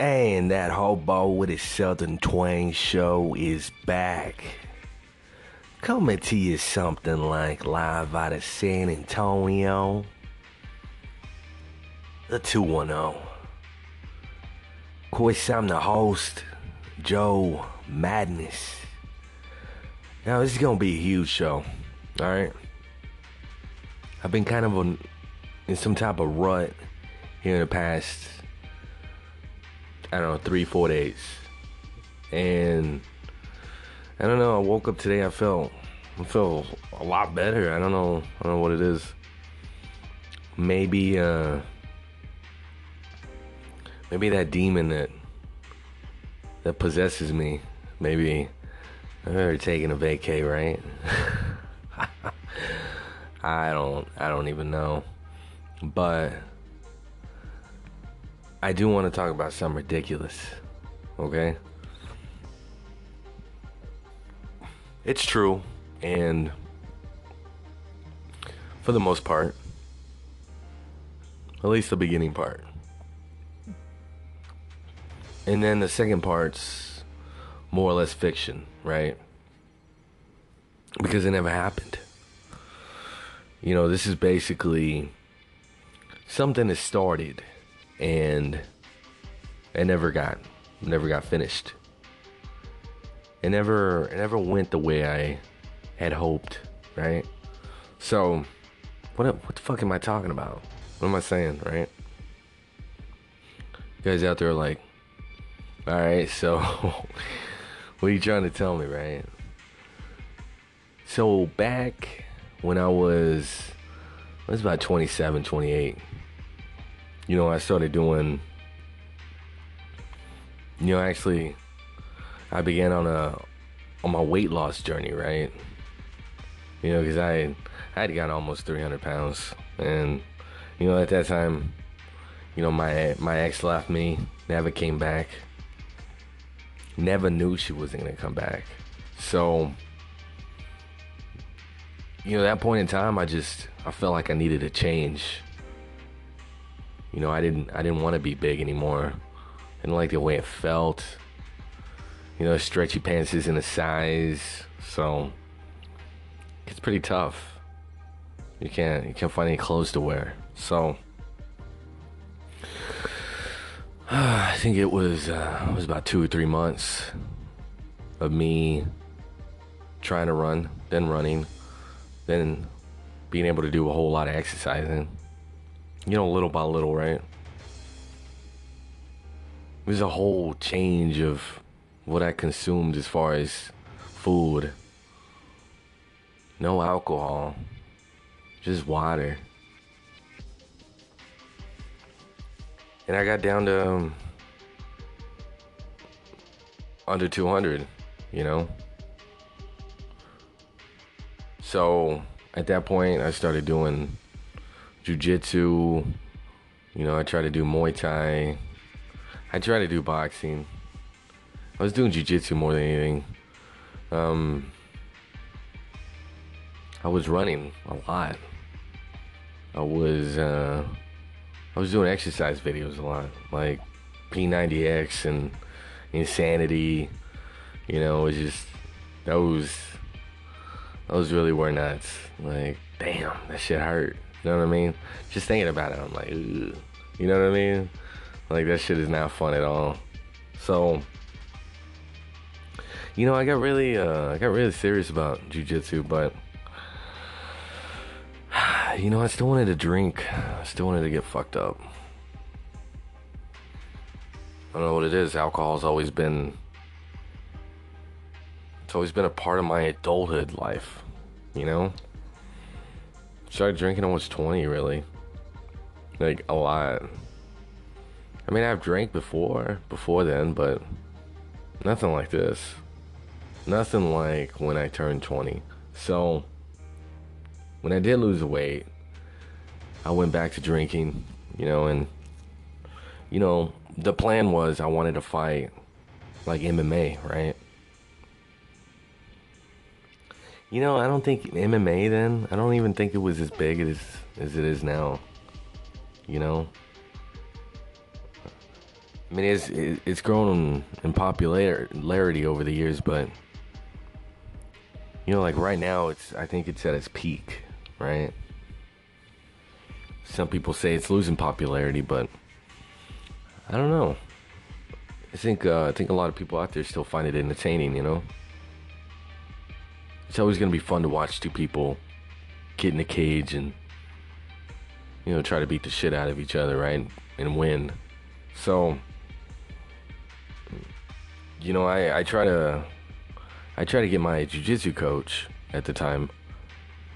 And that hobo with his southern twang show is back. Coming to you something like live out of San Antonio. The 210. Of course, I'm the host, Joe Madness. Now, this is going to be a huge show, alright? I've been kind of in some type of rut here in the past I don't know, three, four days. And I don't know, I woke up today, I felt I feel a lot better. I don't know I don't know what it is. Maybe uh maybe that demon that that possesses me. Maybe I've ever taken a vacay, right? I don't I don't even know. But I do want to talk about something ridiculous. Okay? It's true, and for the most part, at least the beginning part. And then the second part's more or less fiction, right? Because it never happened. You know, this is basically something that started and it never got never got finished. It never it never went the way I had hoped, right? So what what the fuck am I talking about? What am I saying, right? You guys out there like, all right, so what are you trying to tell me, right? So back when I was I was about 27, 28 you know, I started doing, you know, actually, I began on a on my weight loss journey, right? You know, because I I had gotten almost 300 pounds, and you know, at that time, you know, my my ex left me, never came back, never knew she wasn't gonna come back, so. You know, that point in time, I just I felt like I needed a change you know, I didn't I didn't want to be big anymore. I didn't like the way it felt. You know, stretchy pants isn't a size, so it's pretty tough. You can't you can't find any clothes to wear. So I think it was uh, it was about two or three months of me trying to run, then running, then being able to do a whole lot of exercising you know, little by little, right? There's a whole change of what I consumed as far as food. No alcohol, just water. And I got down to um, under 200, you know? So at that point, I started doing jujitsu. You know, I try to do Muay Thai. I try to do boxing. I was doing jujitsu more than anything. Um, I was running a lot. I was uh, I was doing exercise videos a lot, like P90X and Insanity. You know, it was just those those really were nuts. Like, damn, that shit hurt. You know what I mean? Just thinking about it, I'm like, you know what I mean? Like that shit is not fun at all. So, you know, I got really, uh, I got really serious about jujitsu, but you know, I still wanted to drink. I still wanted to get fucked up. I don't know what it is. Alcohol's always been, it's always been a part of my adulthood life. You know. Started drinking almost 20, really. Like, a lot. I mean, I've drank before, before then, but nothing like this. Nothing like when I turned 20. So, when I did lose weight, I went back to drinking, you know, and, you know, the plan was I wanted to fight like MMA, right? You know, I don't think MMA then. I don't even think it was as big as as it is now. You know. I mean, it's it's grown in popularity over the years, but you know, like right now, it's I think it's at its peak, right? Some people say it's losing popularity, but I don't know. I think uh, I think a lot of people out there still find it entertaining. You know, it's always gonna be fun to watch two people get in a cage and you know try to beat the shit out of each other, right, and win. So, you know, I I try to I try to get my jiu-jitsu coach at the time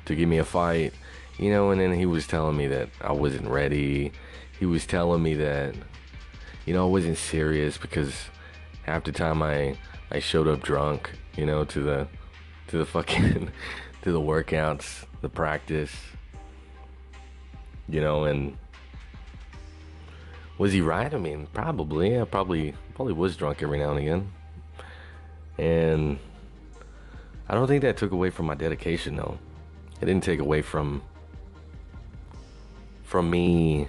to give me a fight, you know, and then he was telling me that I wasn't ready. He was telling me that you know, I wasn't serious because half the time I I showed up drunk, you know, to the to the fucking to the workouts, the practice. You know, and was he right? I mean, probably. I probably probably was drunk every now and again. And I don't think that took away from my dedication though. It didn't take away from from me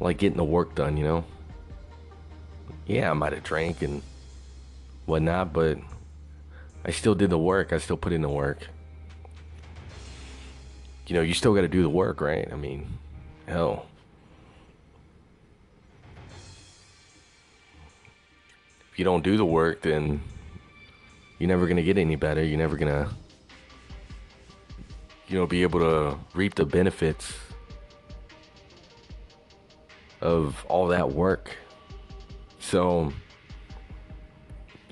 like getting the work done, you know? Yeah, I might have drank and whatnot, but I still did the work. I still put in the work. You know, you still got to do the work, right? I mean, hell. If you don't do the work, then you're never going to get any better. You're never going to, you know, be able to reap the benefits of all that work. So,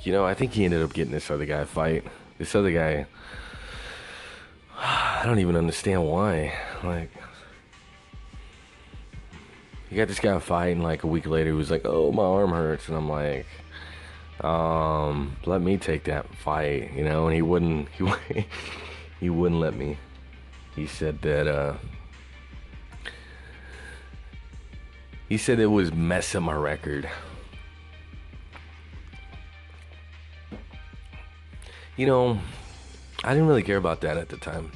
you know, I think he ended up getting this other guy a fight. This other guy, I don't even understand why. Like, he got this guy fighting like a week later. He was like, "Oh, my arm hurts," and I'm like, "Um, let me take that fight," you know. And he wouldn't. He he wouldn't let me. He said that uh, He said it was messing my record. You know, I didn't really care about that at the time.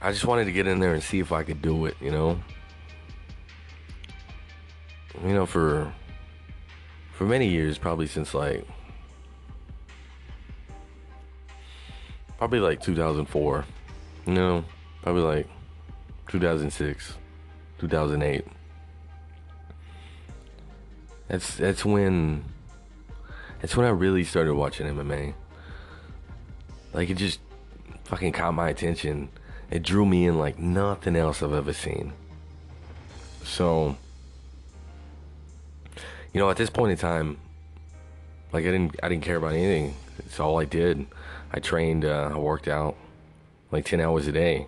I just wanted to get in there and see if I could do it, you know. You know, for for many years, probably since like probably like 2004. You know, probably like 2006. 2008. That's that's when that's when I really started watching MMA. Like it just fucking caught my attention. It drew me in like nothing else I've ever seen. So, you know, at this point in time, like I didn't I didn't care about anything. It's all I did. I trained, uh, I worked out like 10 hours a day,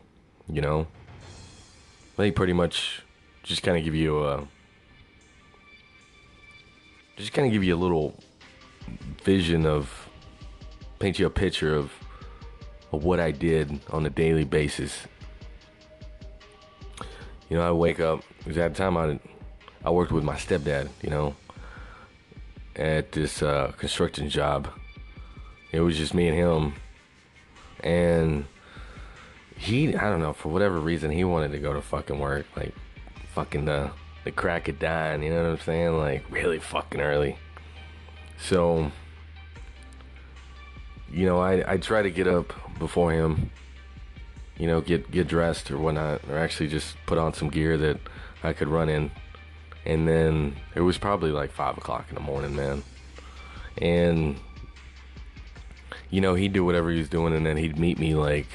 you know. They pretty much just kind of give you a just kind of give you a little vision of paint you a picture of of what I did on a daily basis. You know, I wake up because at the time I I worked with my stepdad. You know, at this uh, construction job. It was just me and him, and he I don't know for whatever reason he wanted to go to fucking work like fucking the the crack of dawn, you know what I'm saying? Like really fucking early. So you know, I I try to get up before him, you know, get get dressed or whatnot, or actually just put on some gear that I could run in. And then it was probably like five o'clock in the morning, man. And you know, he'd do whatever he was doing and then he'd meet me like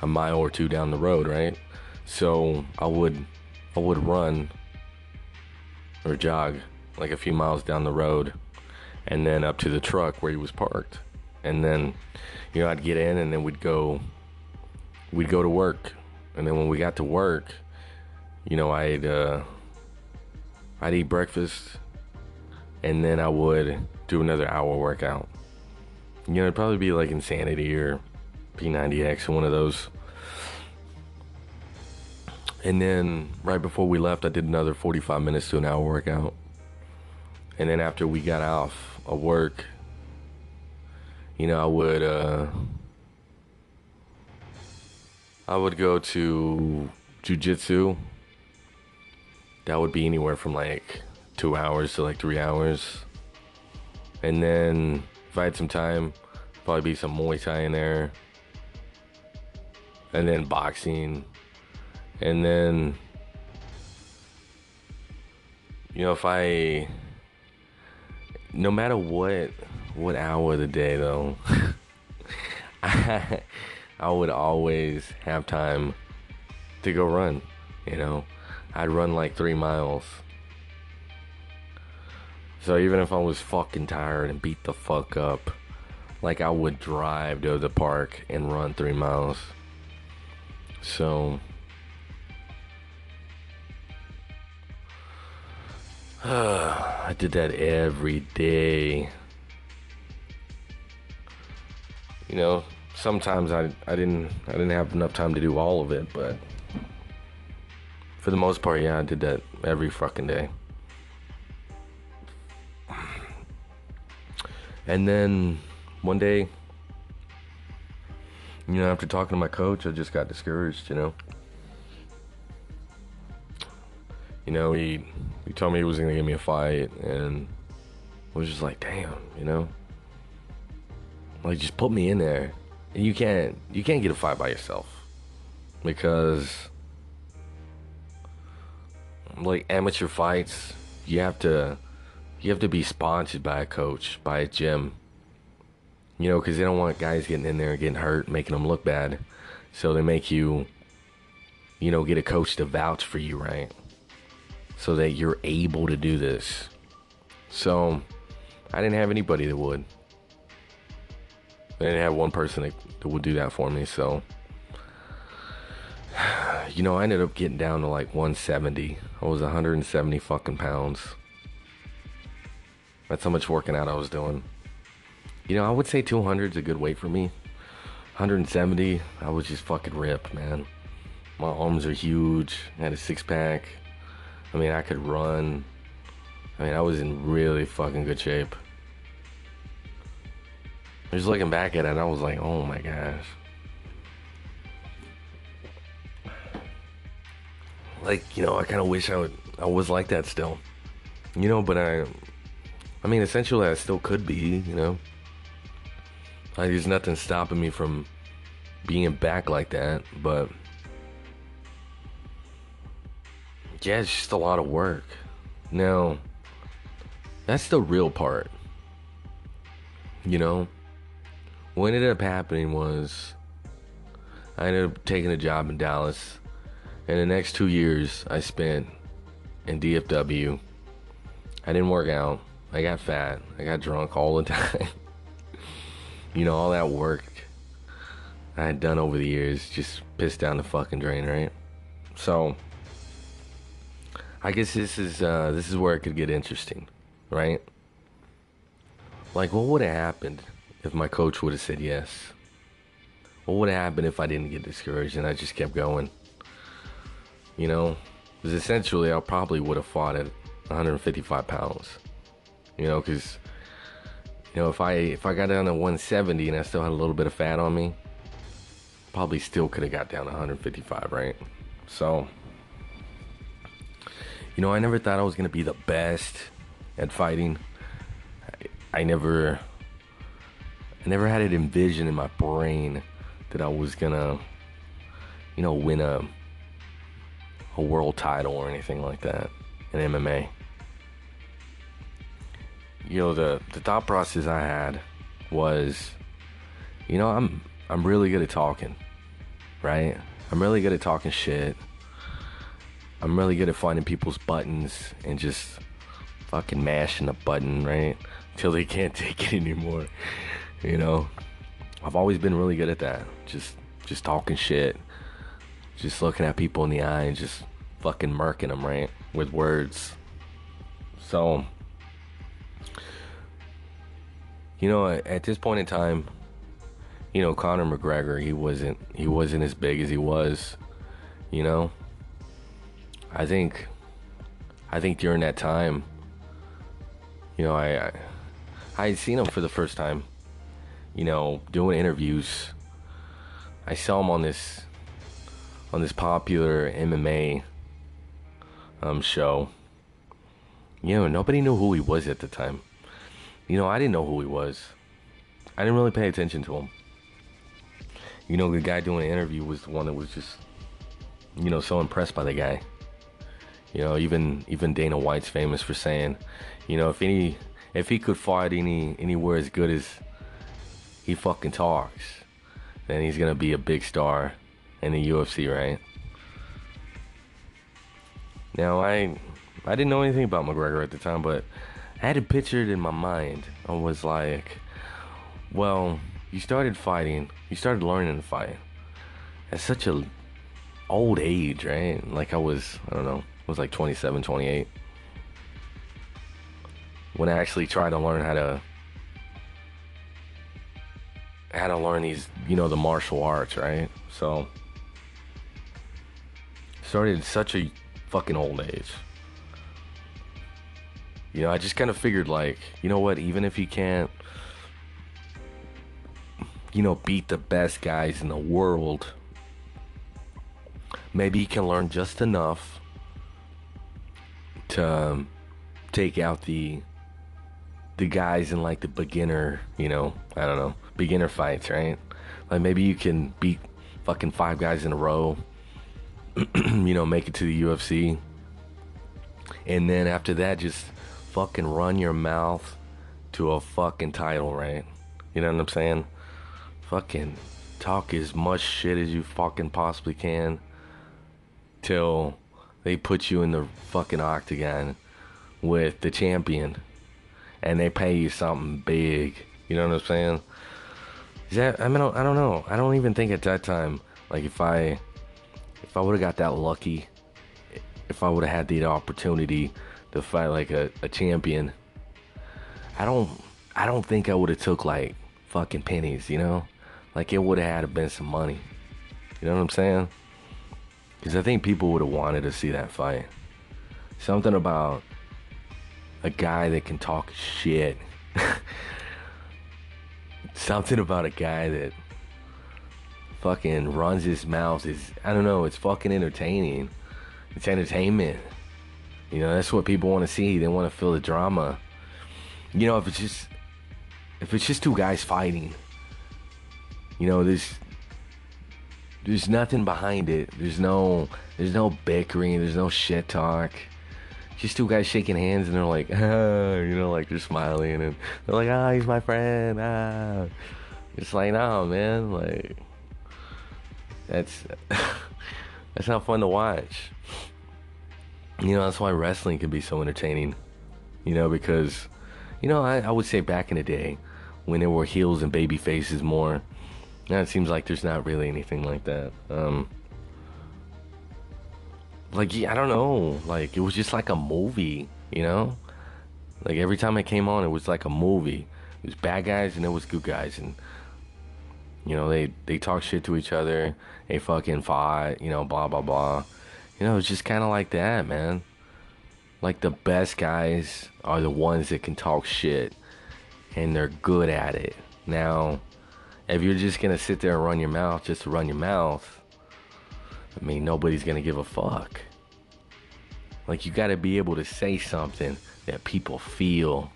a mile or two down the road, right? So I would I would run or jog like a few miles down the road and then up to the truck where he was parked. And then, you know, I'd get in and then we'd go we'd go to work. And then when we got to work, you know, I'd uh I'd eat breakfast and then I would do another hour workout. You know, it'd probably be like Insanity or P90X, or one of those. And then right before we left, I did another 45 minutes to an hour workout. And then after we got off of work, you know, I would uh, I would go to jujitsu. that would be anywhere from like two hours to like three hours. And then if I had some time, probably be some Muay Thai in there. And then boxing. And then, you know, if I, no matter what, what hour of the day though, I, I would always have time to go run, you know. I'd run like three miles. So even if I was fucking tired and beat the fuck up, like I would drive to the park and run three miles. So I did that every day. You know, sometimes I I didn't I didn't have enough time to do all of it, but for the most part, yeah, I did that every fucking day. And then one day, you know, after talking to my coach, I just got discouraged, you know. You know, he he told me he was gonna give me a fight and I was just like, damn, you know? Like just put me in there. And you can't you can't get a fight by yourself. Because like amateur fights, you have to you have to be sponsored by a coach, by a gym. You know, because they don't want guys getting in there and getting hurt, making them look bad. So they make you, you know, get a coach to vouch for you, right? So that you're able to do this. So I didn't have anybody that would. I didn't have one person that, that would do that for me. So you know, I ended up getting down to like 170. I was 170 fucking pounds. That's how much working out I was doing. You know, I would say 200 is a good weight for me. 170, I was just fucking ripped, man. My arms are huge. I had a six pack. I mean, I could run. I mean, I was in really fucking good shape. Just looking back at it, I was like, oh my gosh. like you know i kind of wish i would i was like that still you know but i i mean essentially i still could be you know Like, there's nothing stopping me from being back like that but yeah it's just a lot of work now that's the real part you know what ended up happening was i ended up taking a job in dallas and the next two years I spent in DFW, I didn't work out. I got fat. I got drunk all the time. you know, all that work I had done over the years just pissed down the fucking drain, right? So I guess this is uh, this is where it could get interesting, right? Like, what would have happened if my coach would have said yes? What would have happened if I didn't get discouraged and I just kept going? You know, because essentially I probably would have fought at 155 pounds. You know, because you know if I if I got down to 170 and I still had a little bit of fat on me, probably still could have got down to 155, right? So, you know, I never thought I was gonna be the best at fighting. I, I never, I never had it envisioned in my brain that I was gonna, you know, win a a world title or anything like that in MMA. You know, the, the thought process I had was, you know, I'm I'm really good at talking, right? I'm really good at talking shit. I'm really good at finding people's buttons and just fucking mashing a button, right? Till they can't take it anymore. You know? I've always been really good at that. Just just talking shit just looking at people in the eye and just fucking murking them, right? With words. So, you know, at this point in time, you know, Conor McGregor, he wasn't he wasn't as big as he was, you know. I think I think during that time, you know, I I, I had seen him for the first time, you know, doing interviews. I saw him on this on this popular MMA um, show. You know, nobody knew who he was at the time. You know, I didn't know who he was. I didn't really pay attention to him. You know, the guy doing the interview was the one that was just, you know, so impressed by the guy. You know, even even Dana White's famous for saying, you know, if any if he could fight any anywhere as good as he fucking talks, then he's gonna be a big star in the UFC, right? Now I I didn't know anything about McGregor at the time, but I had it pictured in my mind. I was like, well, you started fighting, you started learning to fight at such a old age, right? Like I was, I don't know, was like 27, 28 when I actually tried to learn how to how to learn these, you know, the martial arts, right? So started at such a fucking old age. You know, I just kind of figured like, you know what, even if he can't you know, beat the best guys in the world, maybe he can learn just enough to um, take out the the guys in like the beginner, you know, I don't know, beginner fights, right? Like maybe you can beat fucking five guys in a row, you know, make it to the UFC. And then after that, just fucking run your mouth to a fucking title, right? You know what I'm saying? Fucking talk as much shit as you fucking possibly can till they put you in the fucking octagon with the champion and they pay you something big. You know what I'm saying? Is that I mean I don't know. I don't even think at that time like if I if I would have got that lucky, if I would have had the opportunity to fight like a, a champion, I don't I don't think I would have took like fucking pennies, you know? Like it would have had been some money. You know what I'm saying? Because I think people would have wanted to see that fight. Something about a guy that can talk shit. Something about a guy that fucking runs his mouth is I don't know, it's fucking entertaining. It's entertainment. You know, that's what people want to see. They want to feel the drama. You know, if it's just if it's just two guys fighting, you know, there's there's nothing behind it. There's no there's no bickering, there's no shit talk just two guys shaking hands and they're like, ah, you know, like they're smiling and they're like, ah, he's my friend. Ah, it's like, no, man, like that's that's not fun to watch. You know, that's why wrestling can be so entertaining. You know, because you know, I, I would say back in the day when there were heels and baby faces more. Now it seems like there's not really anything like that. Um, like I don't know, like it was just like a movie, you know? Like every time it came on, it was like a movie. It was bad guys and it was good guys, and you know they they talk shit to each other, they fucking fought, you know, blah blah blah. You know, it's just kind of like that, man. Like the best guys are the ones that can talk shit, and they're good at it. Now, if you're just gonna sit there and run your mouth just to run your mouth I mean, nobody's gonna give a fuck. Like, you gotta be able to say something that people feel.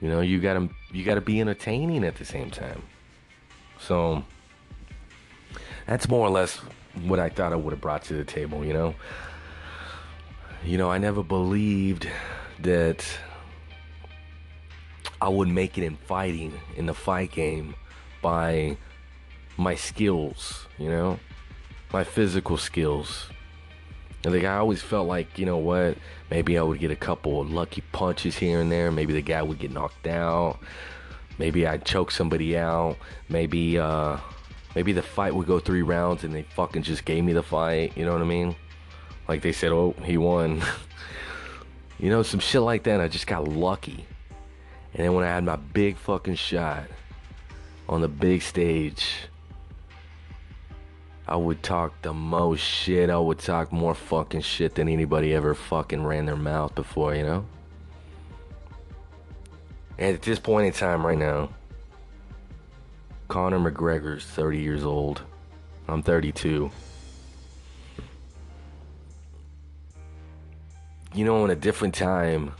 You know, you gotta you gotta be entertaining at the same time. So that's more or less what I thought I would have brought to the table, you know. You know, I never believed that I would make it in fighting in the fight game by my skills, you know my physical skills. And like I always felt like, you know what, maybe I would get a couple of lucky punches here and there. Maybe the guy would get knocked out. Maybe I'd choke somebody out. Maybe uh maybe the fight would go three rounds and they fucking just gave me the fight, you know what I mean? Like they said, oh, he won. you know, some shit like that. I just got lucky. And then when I had my big fucking shot on the big stage, I would talk the most shit. I would talk more fucking shit than anybody ever fucking ran their mouth before, you know? And at this point in time right now, Conor McGregor's 30 years old. I'm 32. you know, in a different time,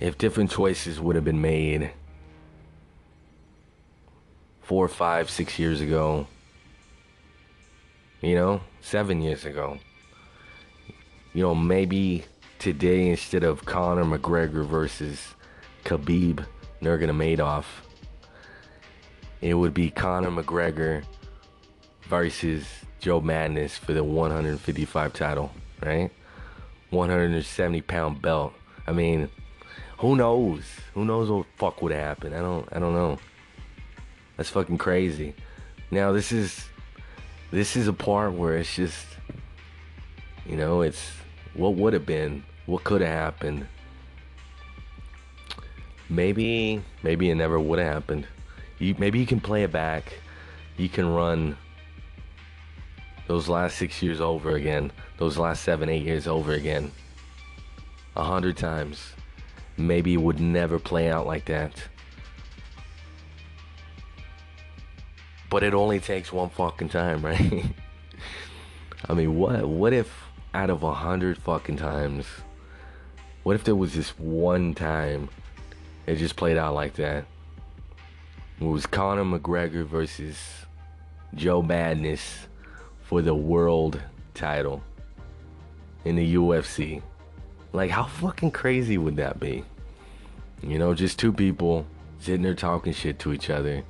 if different choices would have been made four, five, six years ago, you know, seven years ago, you know, maybe today instead of Conor McGregor versus Khabib Nurmagomedov, it would be Conor McGregor versus Joe Madness for the 155 title, right? 170 pound belt. I mean, who knows? Who knows what fuck would happen? I don't I don't know. That's fucking crazy. Now this is this is a part where it's just you know, it's what would have been, what could have happened. Maybe maybe it never would have happened. You maybe you can play it back. You can run those last six years over again, those last seven, eight years over again, a hundred times. Maybe it would never play out like that. But it only takes one fucking time, right? I mean, what what if out of a hundred fucking times, what if there was this one time it just played out like that? It was Conor McGregor versus Joe Madness for the world title in the UFC. Like, how fucking crazy would that be? You know, just two people sitting there talking shit to each other,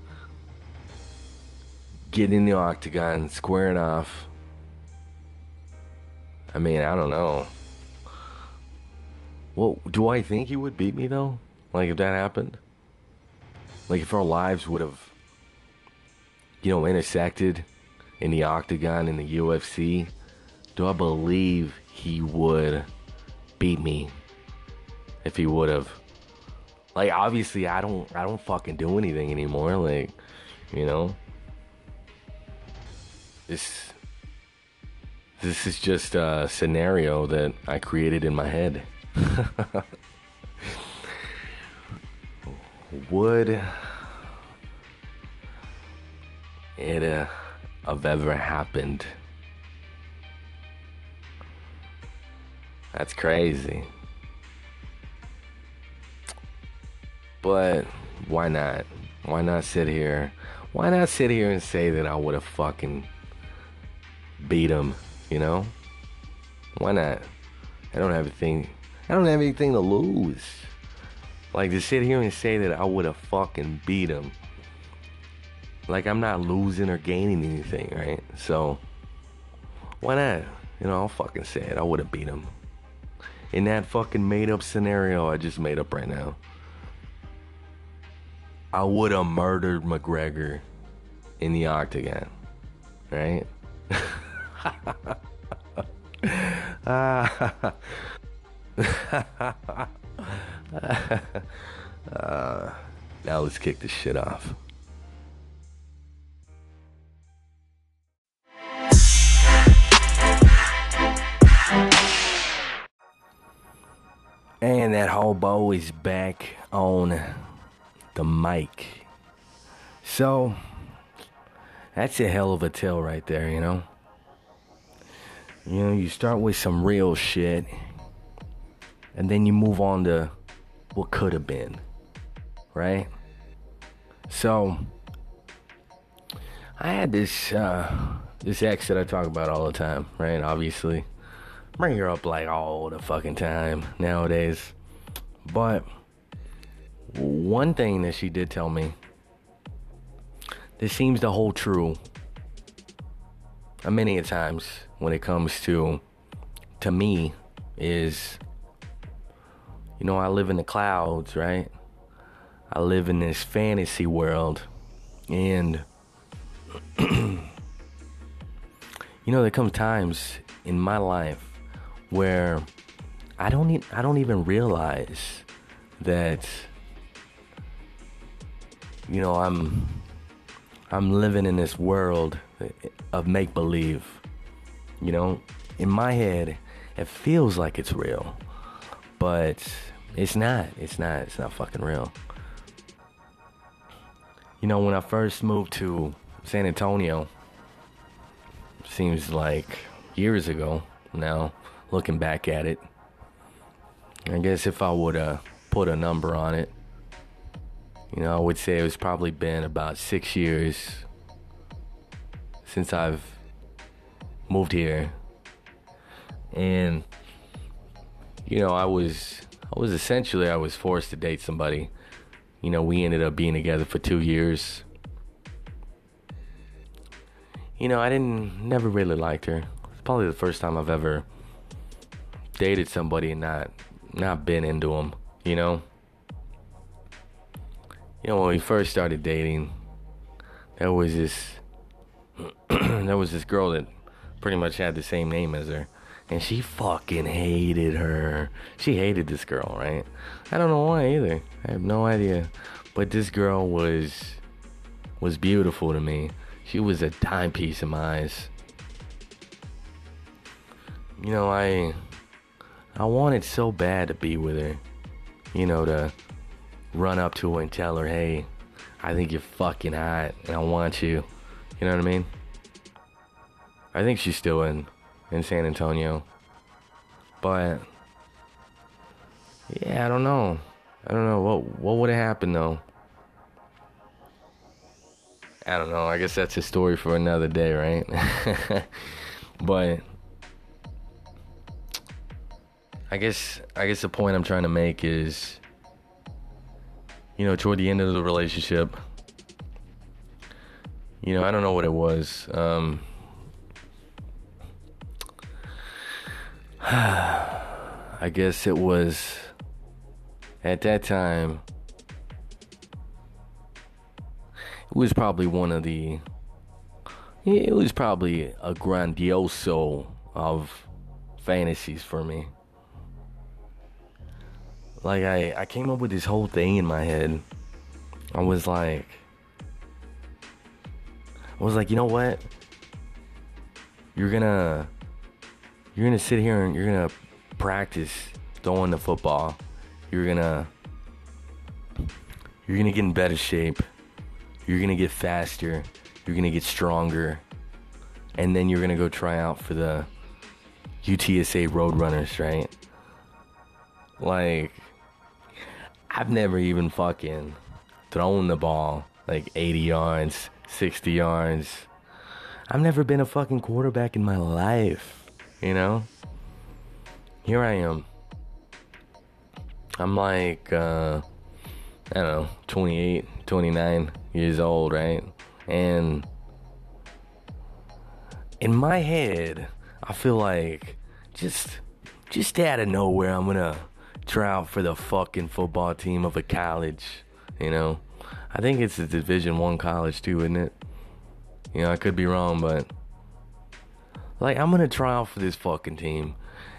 getting in the octagon, squaring off. I mean, I don't know. Well, do I think he would beat me though? Like, if that happened? Like, if our lives would have, you know, intersected in the octagon in the UFC, do I believe he would beat me if he would have? Like obviously I don't I don't fucking do anything anymore like you know this this is just a scenario that I created in my head. would it uh have ever happened. That's crazy. But why not? Why not sit here? Why not sit here and say that I would have fucking beat him, you know? Why not? I don't have anything I don't have anything to lose. Like to sit here and say that I would have fucking beat him like I'm not losing or gaining anything, right? So why not? You know, I'll fucking say it. I would have beat him. In that fucking made up scenario I just made up right now. I would have murdered McGregor in the octagon. Right? uh, now let's kick this shit off. And that hobo is back on the mic. So, that's a hell of a tale right there, you know? You know, you start with some real shit, and then you move on to what could have been, right? So, I had this, uh, this ex that I talk about all the time, right? Obviously bring her up like all the fucking time nowadays. But one thing that she did tell me this seems to hold true many a times when it comes to to me is you know I live in the clouds, right? I live in this fantasy world and you know there come times in my life where I don't e- I don't even realize that you know I'm I'm living in this world of make believe. You know, in my head it feels like it's real, but it's not. It's not. It's not fucking real. You know, when I first moved to San Antonio, seems like years ago now, looking back at it. I guess if I would uh, put a number on it, you know, I would say it's probably been about six years since I've moved here. And, you know, I was, I was essentially, I was forced to date somebody. You know, we ended up being together for two years. You know, I didn't, never really liked her. It's probably the first time I've ever dated somebody and not not been into them, you know. You know, when we first started dating, there was this there was this girl that pretty much had the same name as her. And she fucking hated her. She hated this girl, right? I don't know why either. I have no idea. But this girl was was beautiful to me. She was a timepiece in my eyes. You know, I I wanted so bad to be with her. You know, to run up to her and tell her, hey, I think you're fucking hot and I want you. You know what I mean? I think she's still in in San Antonio. But yeah, I don't know. I don't know what what would have happened though. I don't know. I guess that's a story for another day, right? but I guess I guess the point I'm trying to make is you know, toward the end of the relationship, you know, I don't know what it was. Um, I guess it was at that time. It was probably one of the. It was probably a grandioso of fantasies for me. Like I, I came up with this whole thing in my head. I was like, I was like, you know what? You're gonna, you're gonna sit here and you're gonna practice throwing the football. You're gonna, you're gonna get in better shape. You're gonna get faster. You're gonna get stronger, and then you're gonna go try out for the UTSA Roadrunners, right? Like, I've never even fucking thrown the ball like 80 yards, 60 yards. I've never been a fucking quarterback in my life, you know? Here I am. I'm like, uh, I don't know, 28, 29 years old, right? And in my head, I feel like just, just out of nowhere, I'm gonna try out for the fucking football team of a college. You know, I think it's a Division One college too, isn't it? You know, I could be wrong, but like I'm gonna try out for this fucking team,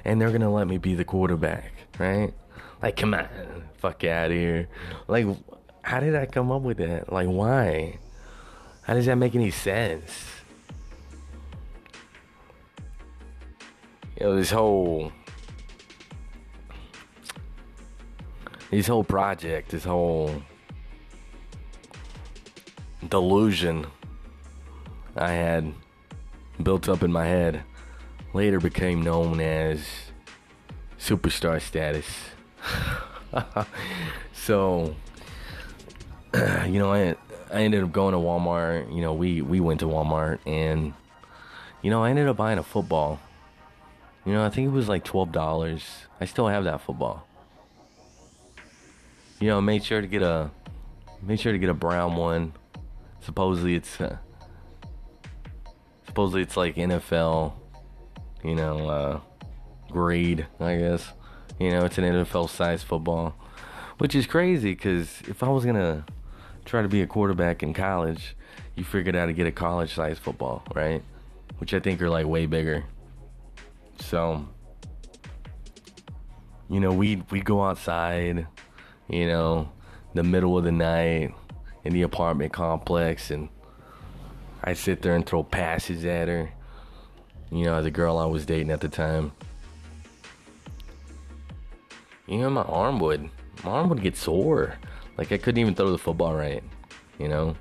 and they're gonna let me be the quarterback, right? Like, come on, fuck out of here. Like, how did I come up with that? Like, why? How does that make any sense? You know, this whole this whole project, this whole delusion I had built up in my head later became known as superstar status. so, you know, I I ended up going to Walmart. You know, we we went to Walmart and you know, I ended up buying a football. You know, I think it was like twelve dollars. I still have that football you know, made sure to get a made sure to get a brown one. Supposedly it's uh, supposedly it's like NFL, you know, uh, grade, I guess. You know, it's an NFL size football, which is crazy because if I was gonna try to be a quarterback in college, you figured out to get a college size football, right? Which I think are like way bigger. So, you know, we we go outside you know, the middle of the night in the apartment complex and I sit there and throw passes at her. You know, the girl I was dating at the time. You know, my arm would my arm would get sore. Like I couldn't even throw the football right. You know?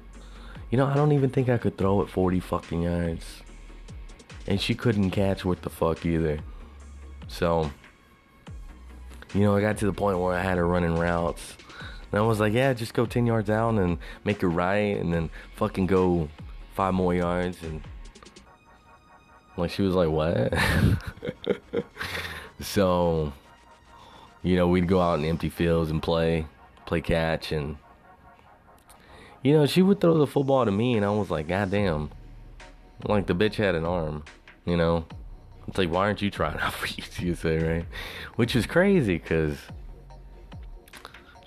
You know, I don't even think I could throw it 40 fucking yards. And she couldn't catch what the fuck either. So, you know, I got to the point where I had her running routes. And I was like, yeah, just go 10 yards down and make it right and then fucking go five more yards. And like, she was like, what? so, you know, we'd go out in empty fields and play, play catch. And, you know, she would throw the football to me and I was like, God damn. Like, the bitch had an arm, you know? It's like, why aren't you trying out for say, right? Which is crazy because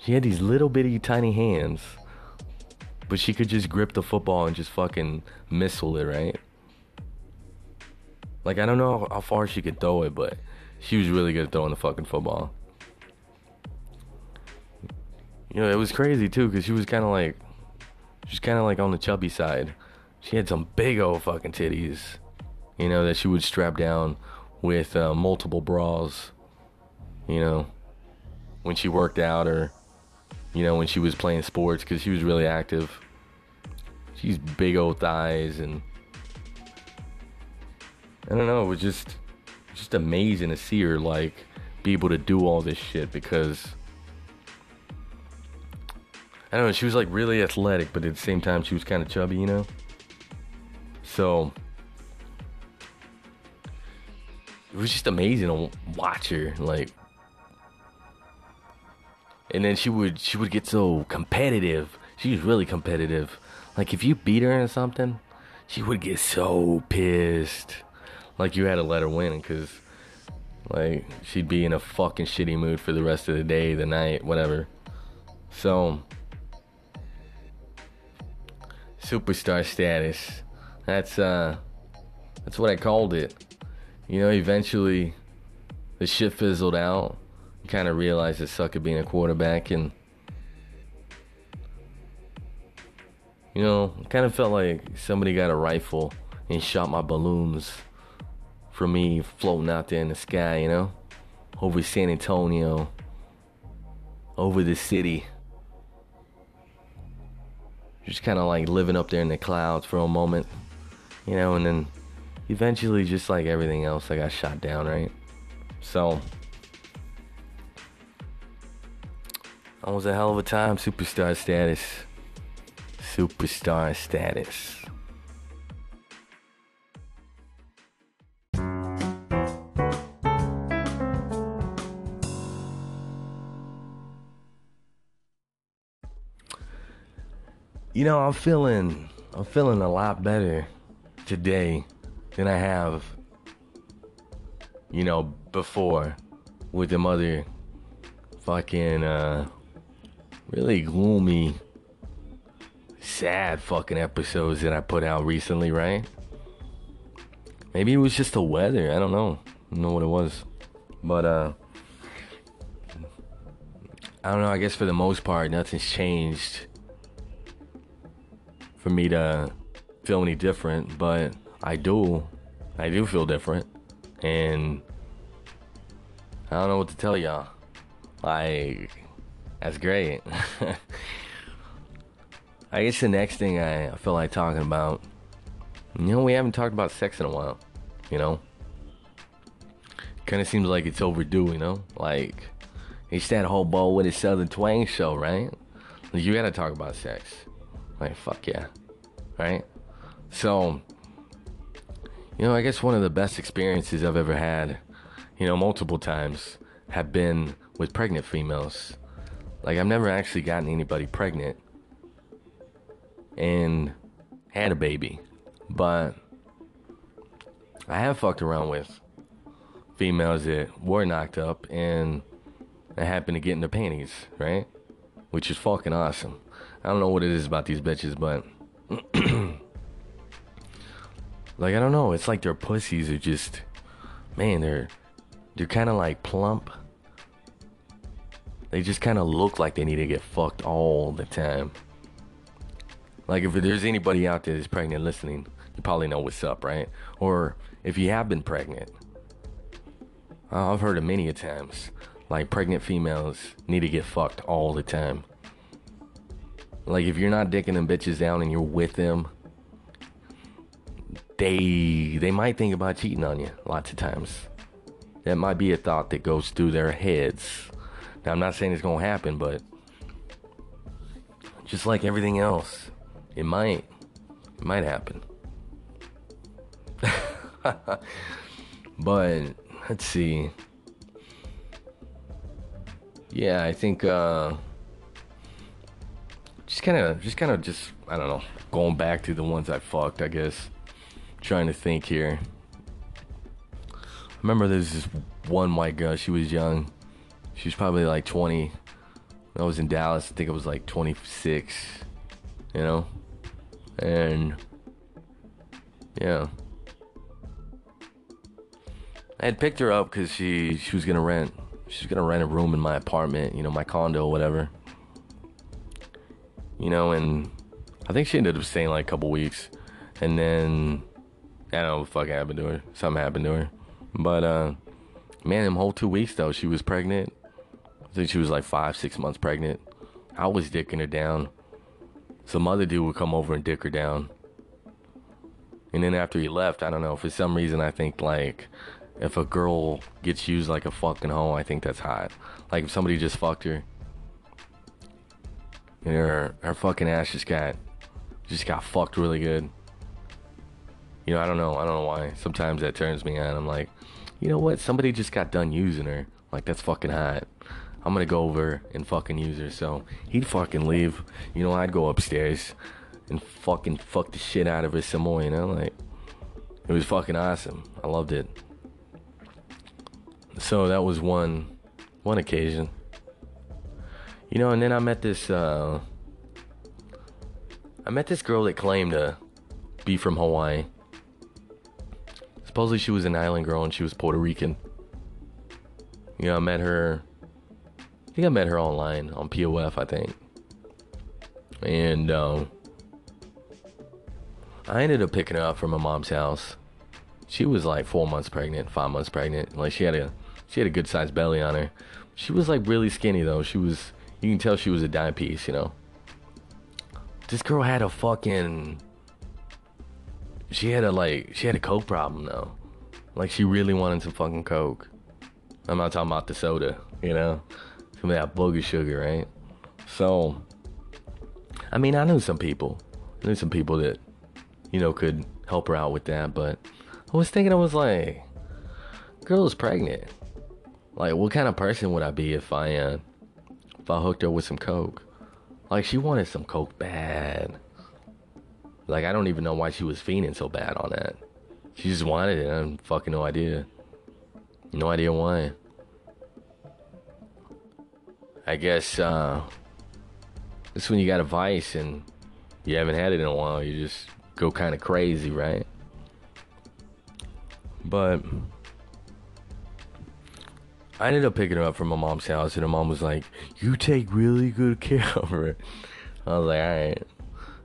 she had these little bitty tiny hands, but she could just grip the football and just fucking missile it, right? Like, I don't know how far she could throw it, but she was really good at throwing the fucking football. You know, it was crazy too, because she was kind of like, she's kind of like on the chubby side. She had some big old fucking titties you know, that she would strap down with uh, multiple bras, you know, when she worked out or, you know, when she was playing sports because she was really active. She's big old thighs and I don't know, it was just just amazing to see her like be able to do all this shit because I don't know, she was like really athletic, but at the same time she was kind of chubby, you know. So it was just amazing to watch her like and then she would she would get so competitive. She was really competitive. Like if you beat her in something she would get so pissed. Like you had to let her win because like she'd be in a fucking shitty mood for the rest of the day the night whatever. So superstar status. That's uh that's what i called it you know, eventually the shit fizzled out. You kind of realized it sucked at being a quarterback, and you know, kind of felt like somebody got a rifle and shot my balloons from me floating out there in the sky, you know, over San Antonio, over the city. Just kind of like living up there in the clouds for a moment, you know, and then eventually, just like everything else, I got shot down, right? So, that was a hell of a time, superstar status. Superstar status. You know, I'm feeling I'm feeling a lot better today than I have, you know, before with the other fucking, uh, really gloomy, sad fucking episodes that I put out recently, right? Maybe it was just the weather. I don't know. I don't know what it was. But, uh, I don't know. I guess for the most part, nothing's changed for me to feel any different. But I do. I do feel different. And I don't know what to tell y'all. Like, that's great. I guess the next thing I feel like talking about, you know, we haven't talked about sex in a while, you know? Kind of seems like it's overdue, you know? Like, it's that hobo with his Southern Twang show, right? You gotta talk about sex. Like, fuck yeah. Right? So, you know, I guess one of the best experiences I've ever had, you know, multiple times, have been with pregnant females. Like, I've never actually gotten anybody pregnant and had a baby, but I have fucked around with females that were knocked up and I happened to get in their panties, right? Which is fucking awesome. I don't know what it is about these bitches, but Like I don't know, it's like their pussies are just man, they're they're kind of like plump. They just kind of look like they need to get fucked all the time. Like if there's anybody out there that's pregnant listening, you probably know what's up, right? Or if you have been pregnant, uh, I've heard it many a times. Like pregnant females need to get fucked all the time. Like if you're not dicking them bitches down and you're with them, they they might think about cheating on you lots of times. that might be a thought that goes through their heads. Now, I'm not saying it's gonna happen, but just like everything else, it might, it might happen. but let's see. Yeah, I think uh, just kind of, just kind of, just I don't know, going back to the ones I fucked. I guess trying to think here. I remember there's this one white girl. She was young. She was probably like 20. When I was in Dallas, I think it was like 26. You know, and yeah. I had picked her up because she she was gonna rent she was gonna rent a room in my apartment, you know, my condo, whatever. You know, and I think she ended up staying like a couple weeks, and then I don't know what fuck happened to her. Something happened to her, but uh, man, them whole two weeks though, she was pregnant. I think she was like five, six months pregnant. I was dicking her down. Some other dude would come over and dick her down. And then after he left, I don't know, for some reason I think like if a girl gets used like a fucking hoe, I think that's hot. Like if somebody just fucked her, and her her fucking ass just got just got fucked really good. You know, I don't know, I don't know why. Sometimes that turns me on. I'm like, you know what? Somebody just got done using her. Like that's fucking hot. I'm gonna go over and fucking use her. So he'd fucking leave. You know, I'd go upstairs and fucking fuck the shit out of her some more. You know, like it was fucking awesome. I loved it. So that was one one occasion. You know, and then I met this uh I met this girl that claimed to be from Hawaii. Supposedly she was an island girl and she was Puerto Rican. You know, I met her I think I met her online on POF, I think. And um I ended up picking her up from my mom's house. She was like four months pregnant, five months pregnant. Like she had a she had a good sized belly on her. She was like really skinny though. She was you can tell she was a dime piece, you know. This girl had a fucking she had a like she had a coke problem though. Like she really wanted some fucking coke. I'm not talking about the soda, you know, some of that booger sugar, right? So, I mean, I knew some people. I knew some people that, you know, could help her out with that. But I was thinking, I was like, girl is pregnant. Like, what kind of person would I be if I uh, if I hooked her with some coke? Like, she wanted some coke bad. Like, I don't even know why she was fiending so bad on that. She just wanted it. I have fucking no idea. No idea why. I guess uh, this when you got a vice and you haven't had it in a while. You just go kind of crazy, right? But I ended up picking her up from my mom's house, and her mom was like, "You take really good care of her." I was like, "All right."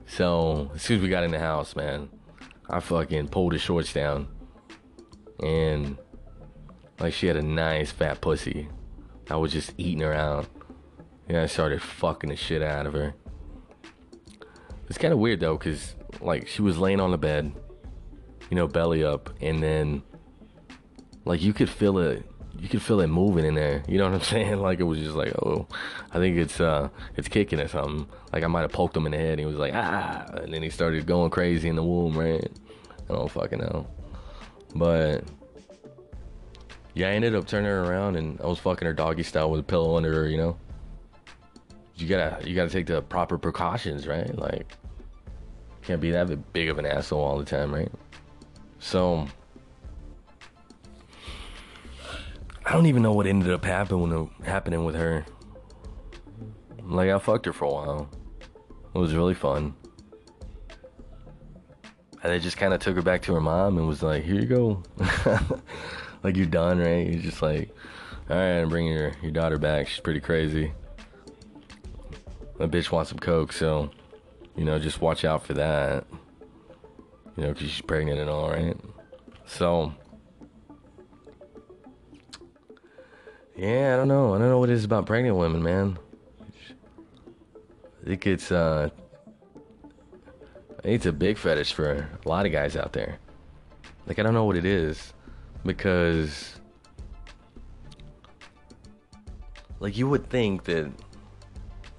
So as soon as we got in the house, man, I fucking pulled the shorts down, and like she had a nice fat pussy. I was just eating her out. Yeah, I started fucking the shit out of her. It's kind of weird though, cause like she was laying on the bed, you know, belly up, and then like you could feel it you could feel it moving in there. You know what I'm saying? Like it was just like, oh, I think it's uh, it's kicking or something. Like I might have poked him in the head. And he was like, ah, and then he started going crazy in the womb, right? I don't fucking know, but yeah, I ended up turning her around and I was fucking her doggy style with a pillow under her. You know, you gotta you gotta take the proper precautions, right? Like, can't be that big of an asshole all the time, right? So I don't even know what ended up happening happening with her. Like I fucked her for a while. It was really fun. And I just kind of took her back to her mom and was like, "Here you go." like you're done, right? You're just like, "All right, I'm bringing your your daughter back. She's pretty crazy." The bitch wants some coke, so you know, just watch out for that. You know, because she's pregnant and all, right? So. Yeah, I don't know. I don't know what it is about pregnant women, man. I think it's uh it's a big fetish for a lot of guys out there. Like I don't know what it is because Like you would think that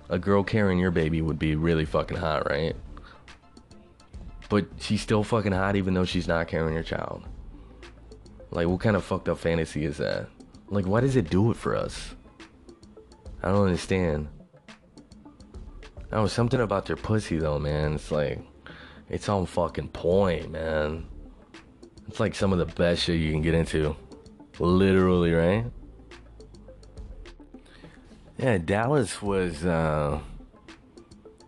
a girl carrying your baby would be really fucking hot, right? But she's still fucking hot even though she's not carrying your child. Like what kind of fucked up fantasy is that? Like why does it do it for us? I don't understand. Oh, something about their pussy though, man. It's like it's on fucking point, man. It's like some of the best shit you can get into. Literally, right? Yeah, Dallas was uh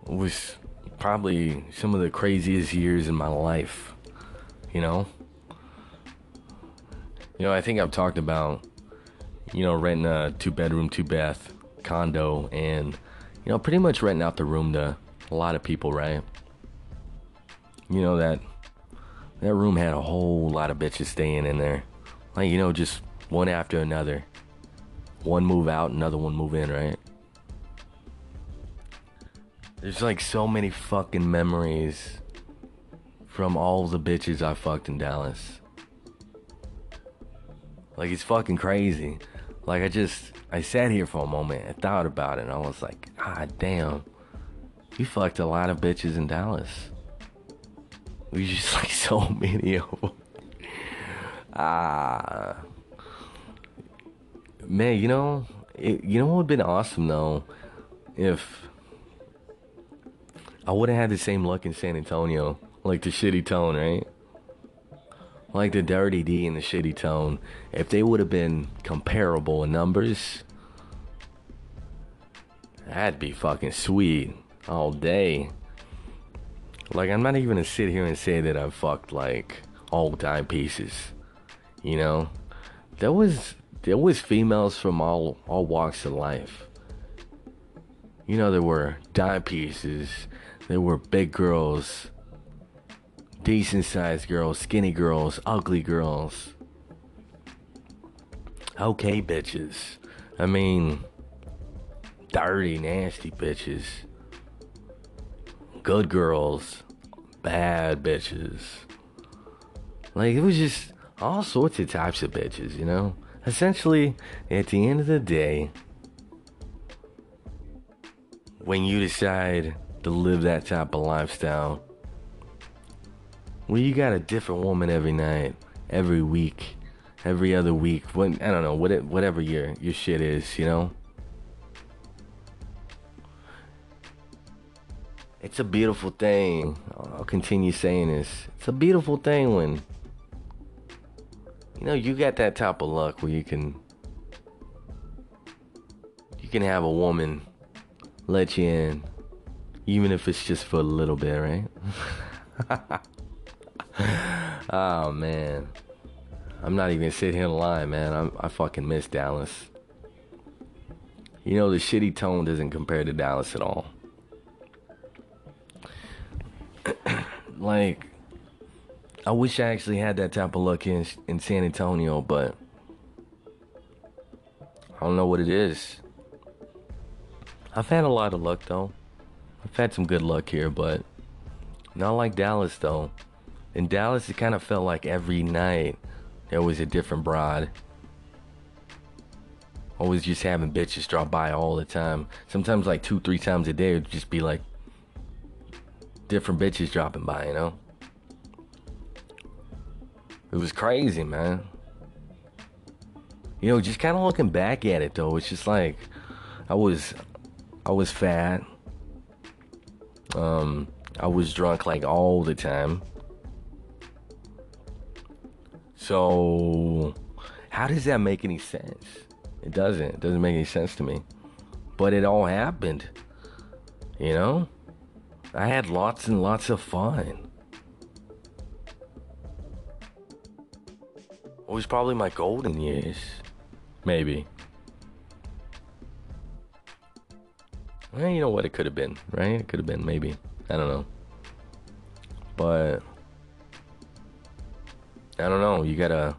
was probably some of the craziest years in my life. You know? You know, I think I've talked about you know, renting a two bedroom, two bath condo and you know, pretty much renting out the room to a lot of people, right? You know that that room had a whole lot of bitches staying in there. Like, you know, just one after another. One move out, another one move in, right? There's like so many fucking memories from all the bitches I fucked in Dallas. Like it's fucking crazy. Like I just I sat here for a moment and thought about it and I was like, ah damn. You fucked a lot of bitches in Dallas. We just like so many of them. Ah. Man, you know, it, you know what would have been awesome though if I would have had the same luck in San Antonio, like the shitty tone, right? Like the dirty D and the shitty tone. If they would have been comparable in numbers, that'd be fucking sweet all day. Like I'm not even gonna sit here and say that I've fucked like all time pieces. You know? There was there was females from all all walks of life. You know there were dime pieces there were big girls, decent sized girls, skinny girls, ugly girls. Okay, bitches. I mean, dirty, nasty bitches. Good girls, bad bitches. Like, it was just all sorts of types of bitches, you know? Essentially, at the end of the day, when you decide to live that type of lifestyle. Well, you got a different woman every night, every week, every other week. When I don't know what whatever your your shit is, you know. It's a beautiful thing. I'll continue saying this. It's a beautiful thing when you know you got that type of luck where you can you can have a woman let you in even if it's just for a little bit, right? oh man, I'm not even sitting here lying, man. I'm, I fucking miss Dallas. You know the shitty tone doesn't compare to Dallas at all. like, I wish I actually had that type of luck in in San Antonio, but I don't know what it is. I've had a lot of luck though. I've had some good luck here, but not like Dallas though. In Dallas, it kind of felt like every night there was a different broad. Always just having bitches drop by all the time. Sometimes like two, three times a day, it'd just be like different bitches dropping by, you know? It was crazy, man. You know, just kind of looking back at it though, it's just like I was, I was fat. Um, I was drunk like all the time. So, how does that make any sense? It doesn't. It doesn't make any sense to me. But it all happened. You know? I had lots and lots of fun. It was probably my golden years. Maybe. Well, you know what? It could have been, right? It could have been, maybe. I don't know. But I don't know. You gotta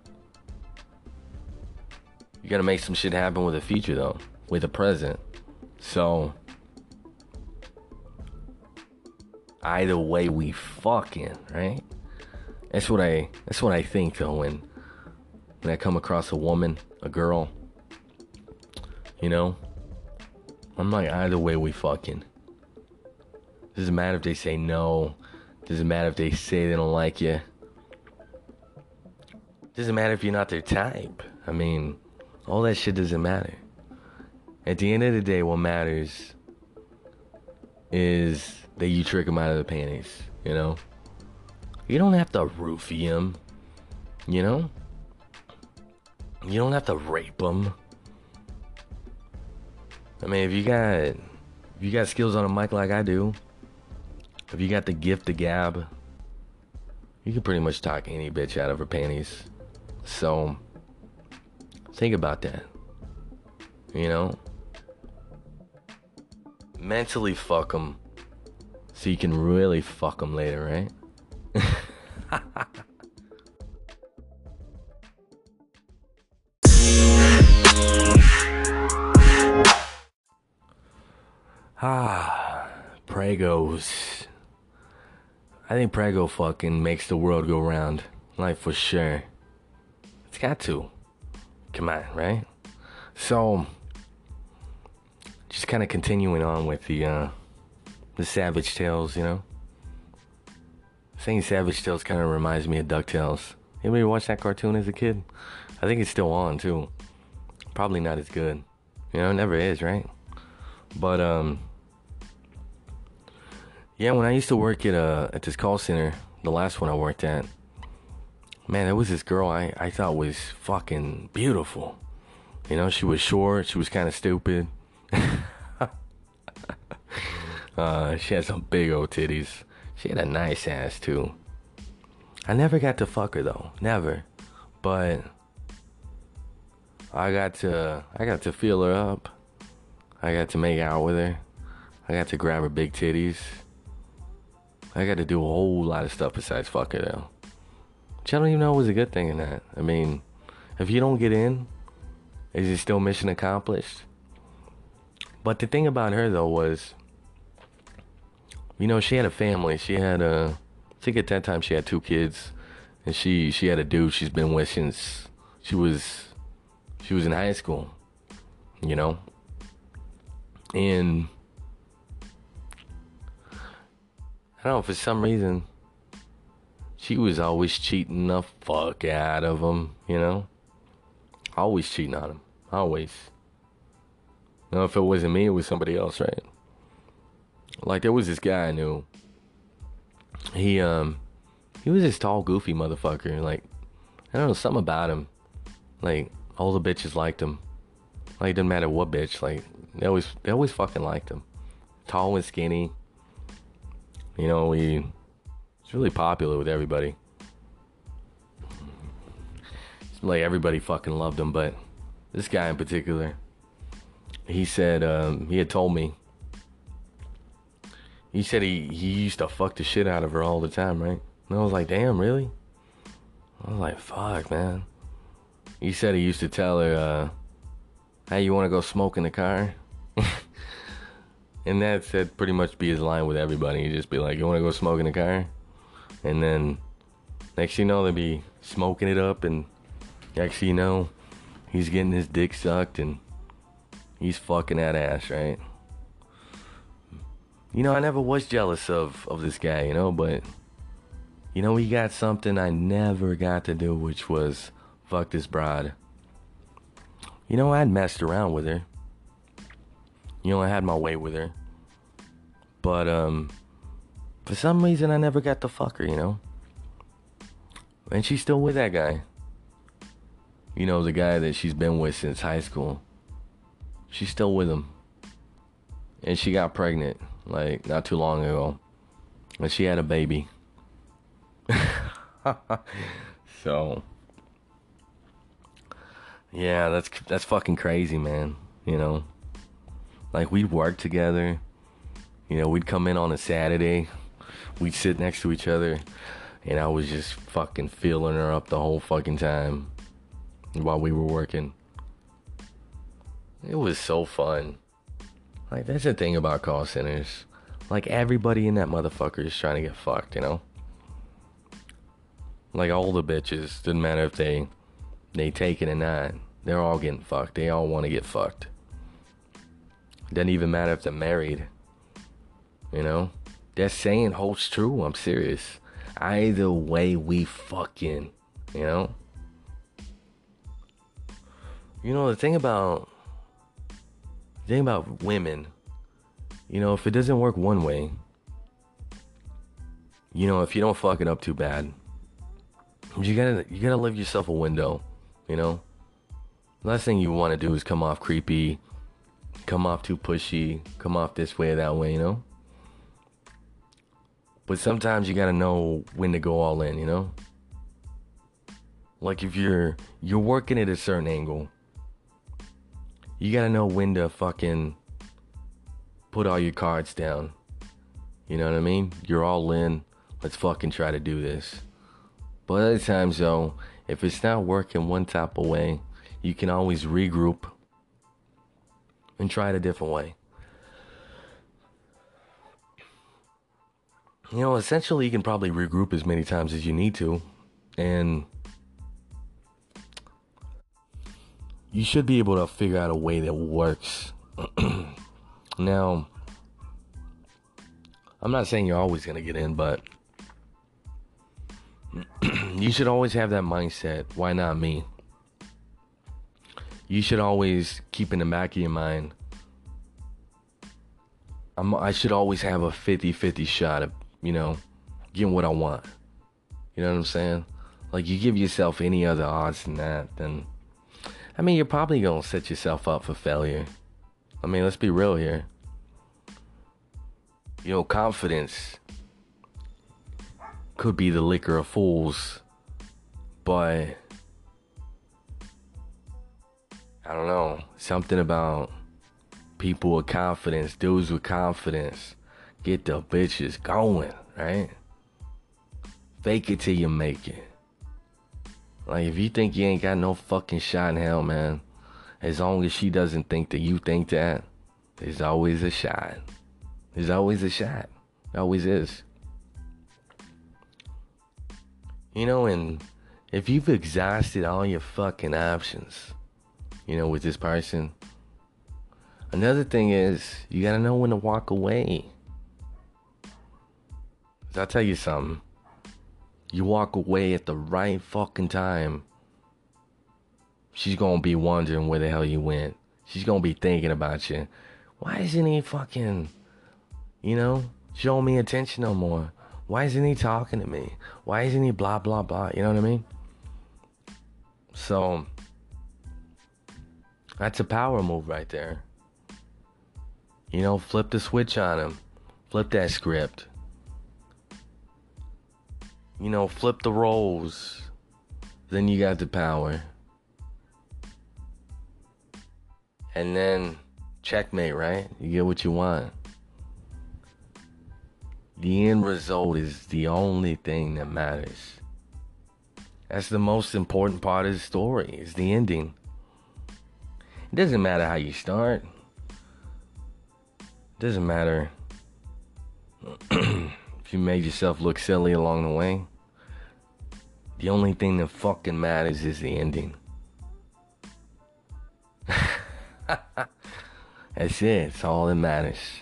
you gotta make some shit happen with the future though, with the present. So either way, we fucking right. That's what I. That's what I think though when when I come across a woman, a girl. You know, I'm like, either way, we fucking. Doesn't matter if they say no. Doesn't matter if they say they don't like you. Doesn't matter if you're not their type. I mean, all that shit doesn't matter. At the end of the day, what matters is that you trick them out of the panties, you know? You don't have to roofie them, you know? You don't have to rape them. I mean, if you got if you got skills on a mic like I do, if you got the gift of gab, you can pretty much talk any bitch out of her panties. So think about that. You know? Mentally fuck them so you can really fuck them later, right? ah, Pregos. I think Prego fucking makes the world go round. Like, for sure. It's got to. Come on, right? So, just kind of continuing on with the, uh, the Savage Tales, you know? Saying Savage Tales kind of reminds me of DuckTales. Anybody watch that cartoon as a kid? I think it's still on, too. Probably not as good. You know, it never is, right? But, um, yeah, when I used to work at uh at this call center, the last one I worked at, man, there was this girl I, I thought was fucking beautiful. You know, she was short, she was kind of stupid. uh, she had some big old titties. She had a nice ass too. I never got to fuck her though, never. But I got to I got to feel her up. I got to make out with her. I got to grab her big titties. I got to do a whole lot of stuff besides fuck her though. Which I don't even know was a good thing in that. I mean, if you don't get in, is it still mission accomplished? But the thing about her though was, you know, she had a family. She had a, I think at that time she had two kids, and she she had a dude she's been with since she was she was in high school. You know, and I don't know, for some reason, she was always cheating the fuck out of him, you know? Always cheating on him. Always. You know, if it wasn't me, it was somebody else, right? Like, there was this guy I knew. He, um, he was this tall, goofy motherfucker. Like, I don't know, something about him. Like, all the bitches liked him. Like, it didn't matter what bitch. Like, they always, they always fucking liked him. Tall and skinny you know, he really popular with everybody. It's Like everybody fucking loved him, but this guy in particular, he said um, he had told me. He said he he used to fuck the shit out of her all the time, right? And I was like, damn, really? I was like, fuck, man. He said he used to tell her, uh, "Hey, you want to go smoke in the car?" And that said pretty much be his line with everybody. He'd just be like, You wanna go smoke in the car? And then next you know they'd be smoking it up and next you know he's getting his dick sucked and he's fucking that ass, right? You know, I never was jealous of, of this guy, you know, but you know, he got something I never got to do, which was fuck this broad. You know, I'd messed around with her. You know, I had my way with her. But um for some reason I never got to fuck her, you know? And she's still with that guy. You know, the guy that she's been with since high school. She's still with him. And she got pregnant, like, not too long ago. And she had a baby. so Yeah, that's that's fucking crazy, man. You know? Like we'd work together. You know, we'd come in on a Saturday. We'd sit next to each other. And I was just fucking feeling her up the whole fucking time while we were working. It was so fun. Like, that's the thing about call centers. Like, everybody in that motherfucker is trying to get fucked, you know? Like, all the bitches, doesn't matter if they they take it or not, they're all getting fucked. They all want to get fucked. Doesn't even matter if they're married. You know? That saying holds true. I'm serious. Either way, we fucking, you know? You know, the thing about, the thing about women, you know, if it doesn't work one way, you know, if you don't fuck it up too bad, you gotta, you gotta leave yourself a window, you know? Last thing you want to do is come off creepy, come off too pushy, come off this way or that way, you know? But sometimes you gotta know when to go all in, you know? Like if you're you're working at a certain angle, you gotta know when to fucking put all your cards down. You know what I mean? You're all in. Let's fucking try to do this. But other times though, if it's not working one type of way, you can always regroup and try it a different way. You know, essentially, you can probably regroup as many times as you need to, and you should be able to figure out a way that works. now, I'm not saying you're always going to get in, but you should always have that mindset why not me? You should always keep in the back of your mind. I'm, I should always have a 50 50 shot of you know, getting what I want. You know what I'm saying? Like you give yourself any other odds than that, then I mean you're probably gonna set yourself up for failure. I mean, let's be real here. You know, confidence could be the liquor of fools, but I don't know, something about people with confidence, dudes with confidence Get the bitches going, right? Fake it till you make it. Like if you think you ain't got no fucking shot in hell, man, as long as she doesn't think that you think that, there's always a shot. There's always a shot. always is. You know, and if you've exhausted all your fucking options, you know, with this person, another thing is you gotta know when to walk away. I'll tell you something. You walk away at the right fucking time. She's gonna be wondering where the hell you went. She's gonna be thinking about you. Why isn't he fucking, you know, showing me attention no more? Why isn't he talking to me? Why isn't he blah blah blah? You know what I mean? So that's a power move right there. You know, flip the switch on him. Flip that script you know, flip the roles. Then you got the power. And then checkmate, right? You get what you want. The end result is the only thing that matters. That's the most important part of the story, is the ending. It doesn't matter how you start. It doesn't matter you made yourself look silly along the way. The only thing that fucking matters is the ending. That's it. It's all that matters.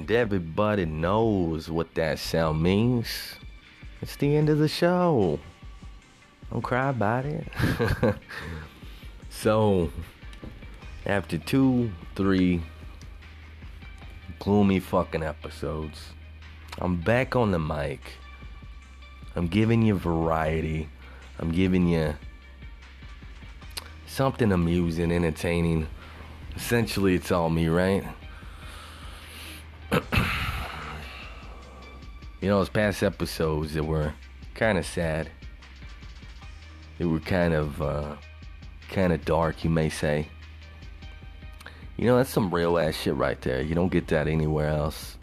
And everybody knows what that sound means. It's the end of the show. Don't cry about it. so, after two, three gloomy fucking episodes, I'm back on the mic. I'm giving you variety. I'm giving you something amusing, entertaining. Essentially, it's all me, right? You know, those past episodes that were kind of sad. They were kind of, uh, kind of dark, you may say. You know, that's some real ass shit right there. You don't get that anywhere else.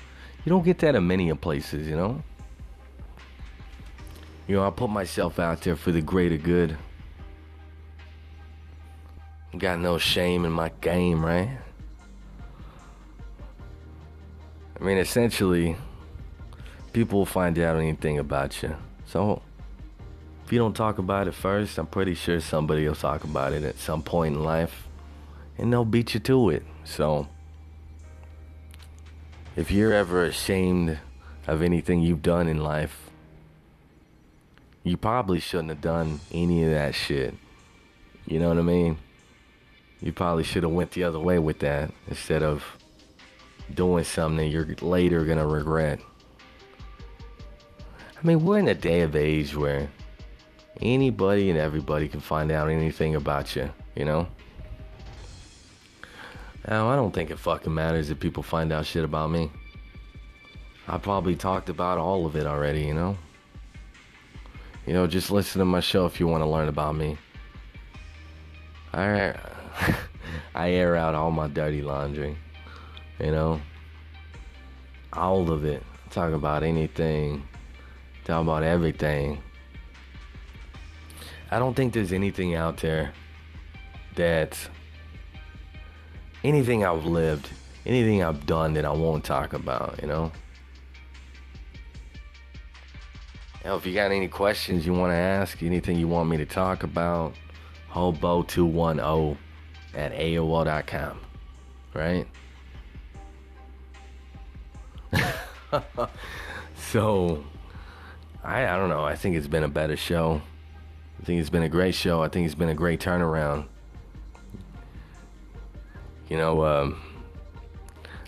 You don't get that in many places, you know? You know, I put myself out there for the greater good. Got no shame in my game, right? I mean, essentially, people will find out anything about you. So, if you don't talk about it first, I'm pretty sure somebody will talk about it at some point in life and they'll beat you to it. So, if you're ever ashamed of anything you've done in life, you probably shouldn't have done any of that shit. You know what I mean? You probably should have went the other way with that instead of doing something you're later gonna regret. I mean, we're in a day of age where anybody and everybody can find out anything about you, you know? Now, I don't think it fucking matters if people find out shit about me. I probably talked about all of it already, you know? You know, just listen to my show if you want to learn about me. I, I air out all my dirty laundry, you know? All of it. Talk about anything. Talk about everything. I don't think there's anything out there that anything I've lived, anything I've done that I won't talk about, you know? Now, if you got any questions you want to ask, anything you want me to talk about, hobo210 at AOL.com, right? so, I, I don't know. I think it's been a better show. I think it's been a great show. I think it's been a great turnaround. You know, um,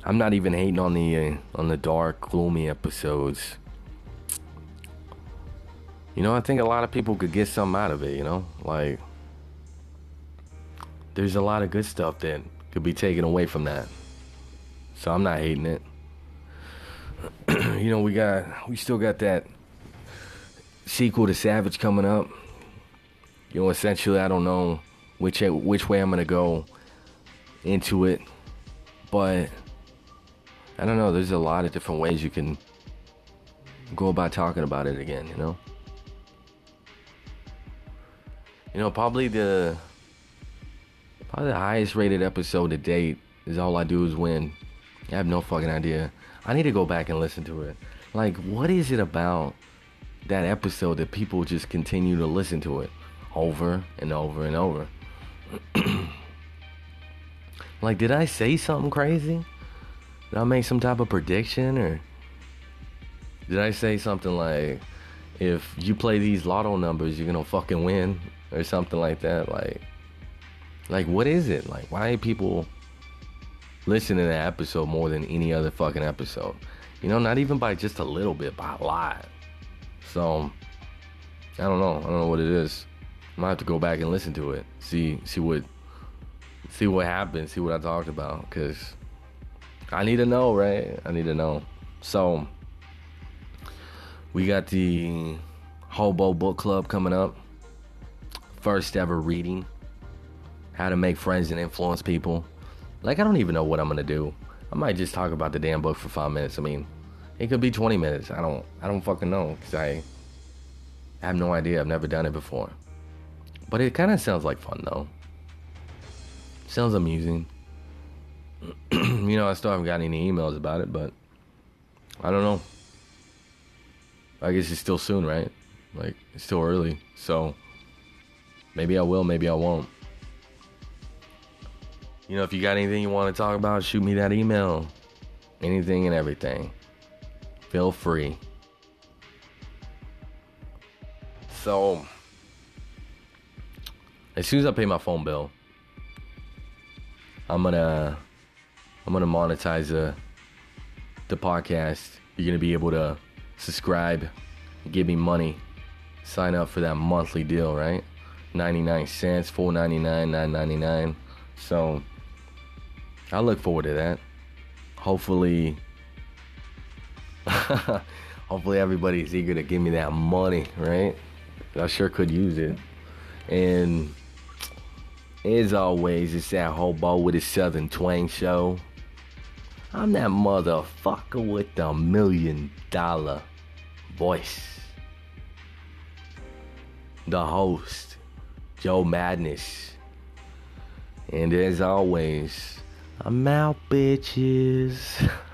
I'm not even hating on the uh, on the dark, gloomy episodes. You know, I think a lot of people could get something out of it. You know, like there's a lot of good stuff that could be taken away from that. So I'm not hating it. You know, we got we still got that sequel to Savage coming up you know, essentially, I don't know which which way I'm gonna go into it, but I don't know. There's a lot of different ways you can go about talking about it again. You know, you know, probably the probably the highest rated episode to date is all I do is win. I have no fucking idea. I need to go back and listen to it. Like, what is it about that episode that people just continue to listen to it? over and over and over. like, did I say something crazy? Did I make some type of prediction or did I say something like, if you play these lotto numbers, you're gonna fucking win or something like that? Like, like what is it? Like, why people listen to that episode more than any other fucking episode? You know, not even by just a little bit, by a lot. So, I don't know. I don't know what it is. I might have to go back and listen to it. See see what see what happened. See what I talked about. Cause I need to know, right? I need to know. So we got the Hobo Book Club coming up. First ever reading. How to make friends and influence people. Like I don't even know what I'm gonna do. I might just talk about the damn book for five minutes. I mean, it could be 20 minutes. I don't I don't fucking know because I have no idea. I've never done it before. But it kind of sounds like fun though. Sounds amusing. you know, I still haven't got any emails about it, but I don't know. I guess it's still soon, right? Like it's still early, so maybe I will, maybe I won't. You know, if you got anything you want to talk about, shoot me that email. Anything and everything. Feel free. So, as soon as I pay my phone bill, I'm gonna I'm gonna monetize the the podcast. You're gonna be able to subscribe, give me money, sign up for that monthly deal, right? 99 cents, 4.99, 9.99. So I look forward to that. Hopefully hopefully everybody's eager to give me that money, right? I sure could use it. And as always, it's that hobo with his southern twang show. I'm that motherfucker with the million dollar voice. the host, Joe Madness. And as always, I'm out, bitches.